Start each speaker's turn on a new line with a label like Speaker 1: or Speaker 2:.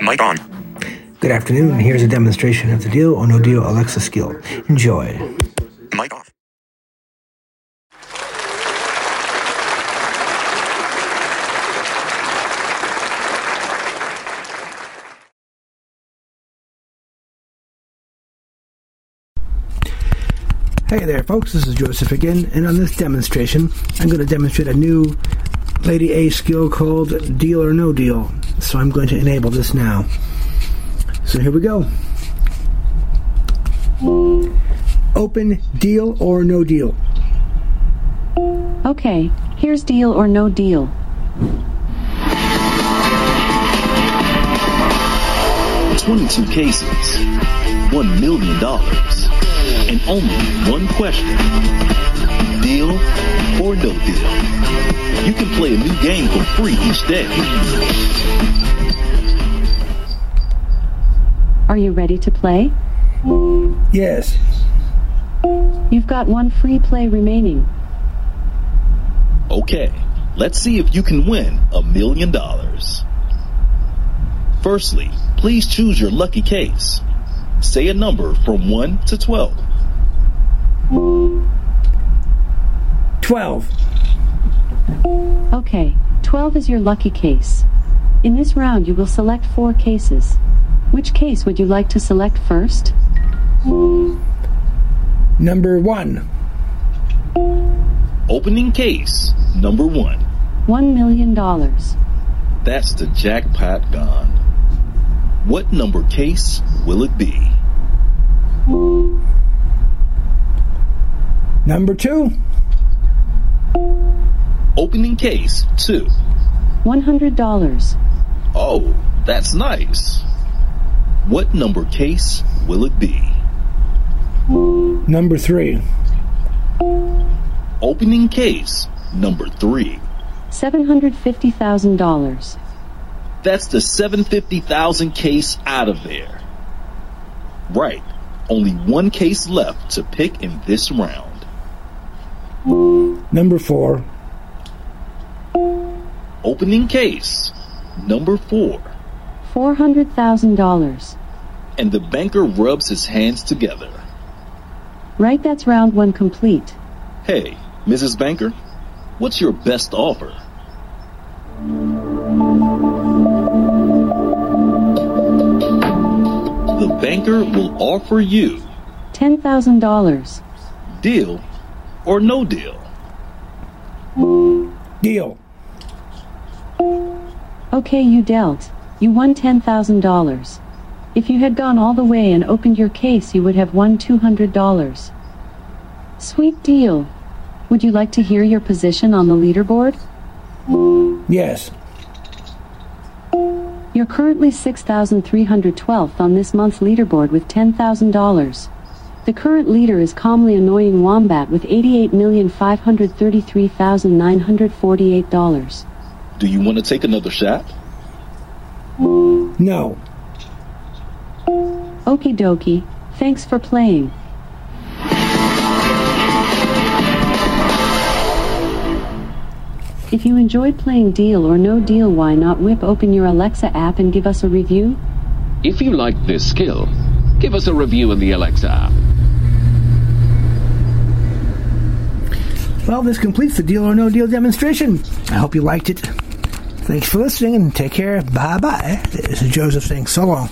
Speaker 1: Mic on.
Speaker 2: Good afternoon. Here's a demonstration of the Deal or No Deal Alexa skill. Enjoy.
Speaker 1: Mic off.
Speaker 2: Hey there, folks. This is Joseph again, and on this demonstration, I'm going to demonstrate a new Lady A skill called Deal or No Deal. So I'm going to enable this now. So here we go. Open Deal or No Deal.
Speaker 3: Okay, here's deal or no deal.
Speaker 4: Twenty-two cases, one million dollars, and only one question: deal or no deal. Game for free each day.
Speaker 3: Are you ready to play?
Speaker 2: Yes.
Speaker 3: You've got one free play remaining.
Speaker 4: Okay, let's see if you can win a million dollars. Firstly, please choose your lucky case. Say a number from 1 to 12.
Speaker 2: 12.
Speaker 3: Okay, 12 is your lucky case. In this round, you will select four cases. Which case would you like to select first?
Speaker 2: Number 1.
Speaker 4: Opening case number 1.
Speaker 3: $1 million.
Speaker 4: That's the jackpot gone. What number case will it be?
Speaker 2: Number 2.
Speaker 4: Opening case 2.
Speaker 3: $100.
Speaker 4: Oh, that's nice. What number case will it be?
Speaker 2: Number 3.
Speaker 4: Opening case number 3.
Speaker 3: $750,000.
Speaker 4: That's the 750,000 case out of there. Right. Only one case left to pick in this round.
Speaker 2: Number 4.
Speaker 4: Opening case number 4.
Speaker 3: $400,000.
Speaker 4: And the banker rubs his hands together.
Speaker 3: Right, that's round one complete.
Speaker 4: Hey, Mrs. Banker, what's your best offer? The banker will offer you
Speaker 3: $10,000.
Speaker 4: deal or no deal.
Speaker 2: Deal.
Speaker 3: Okay, you dealt. You won $10,000. If you had gone all the way and opened your case, you would have won $200. Sweet deal. Would you like to hear your position on the leaderboard?
Speaker 2: Yes.
Speaker 3: You're currently 6,312th on this month's leaderboard with $10,000. The current leader is Calmly Annoying Wombat with $88,533,948.
Speaker 4: Do you want to take another shot?
Speaker 2: No.
Speaker 3: Okie dokie. Thanks for playing. If you enjoyed playing Deal or No Deal, why not whip open your Alexa app and give us a review?
Speaker 5: If you liked this skill, give us a review in the Alexa app.
Speaker 2: Well, this completes the Deal or No Deal demonstration. I hope you liked it. Thanks for listening and take care. Bye bye. This is Joseph saying so long.